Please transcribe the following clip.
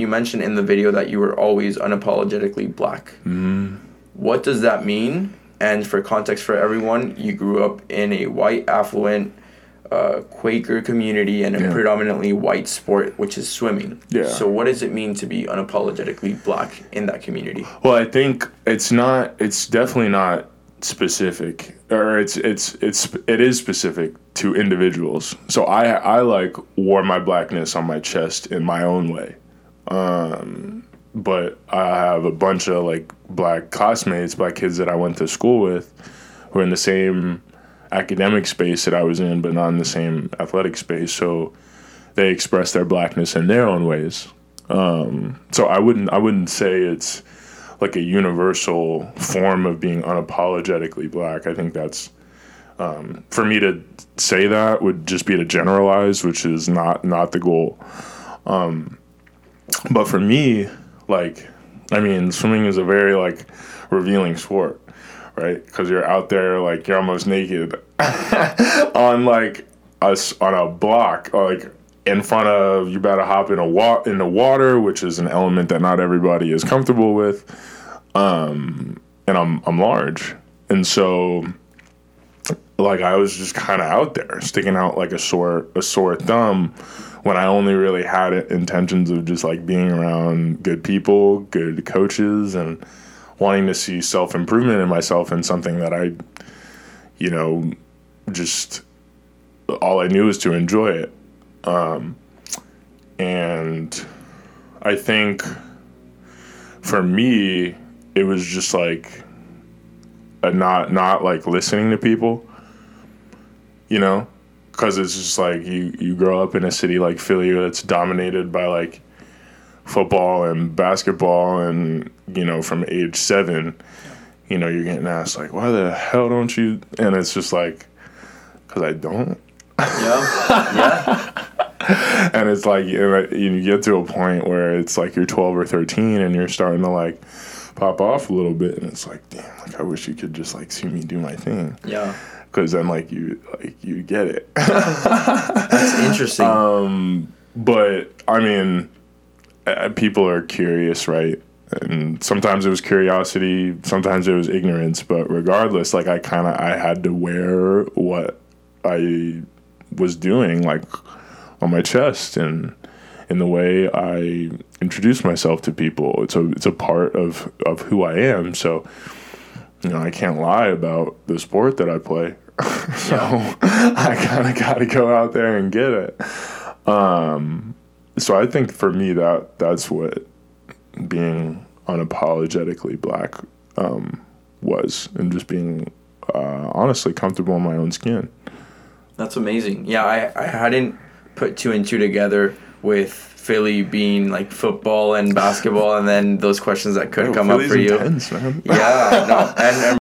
you mentioned in the video that you were always unapologetically black. Mm-hmm. What does that mean? And for context for everyone, you grew up in a white, affluent, uh, Quaker community and a Yeah. predominantly white sport, which is swimming. Yeah. So, what does it mean to be unapologetically black in that community? Well, I think it's not. It's definitely not specific, or it's it's it's it is specific to individuals. So I I like wore my blackness on my chest in my own way, um, but I have a bunch of like black classmates, black kids that I went to school with, who are in the same academic space that I was in, but not in the same athletic space. So they express their blackness in their own ways. Um, so I wouldn't I wouldn't say it's like a universal form of being unapologetically black. I think that's um, for me to say that would just be to generalize, which is not not the goal. Um, but for me, like, I mean, swimming is a very like revealing sport, right? Because you're out there like you're almost naked on like us on a block, or, like in front of you. Better hop in a wa- in the water, which is an element that not everybody is comfortable with. Um, and I'm I'm large, and so like I was just kind of out there, sticking out like a sore a sore thumb when I only really had intentions of just like being around good people, good coaches, and wanting to see self improvement in myself and something that I, you know, just all I knew was to enjoy it. Um, and I think for me, it was just like not not like listening to people, you know, because it's just like you you grow up in a city like Philly that's dominated by like football and basketball, and you know from age seven, you know you're getting asked like, why the hell don't you? And it's just like, because I don't. Yeah. yeah. and it's like you know, you get to a point where it's like you're 12 or 13 and you're starting to like pop off a little bit and it's like damn like i wish you could just like see me do my thing Yeah. because then like you like you get it That's interesting. um but i mean people are curious right and sometimes it was curiosity sometimes it was ignorance but regardless like i kind of i had to wear what i was doing like on my chest and in the way I introduce myself to people. It's a it's a part of of who I am. So you know, I can't lie about the sport that I play. so I kind of got to go out there and get it. Um, so I think for me that that's what being unapologetically black um, was, and just being uh, honestly comfortable in my own skin. That's amazing. Yeah, I, I hadn't put two and two together with Philly being like football and basketball, and then those questions that could Oh, come up Philly's for you. man. Yeah, no, and, and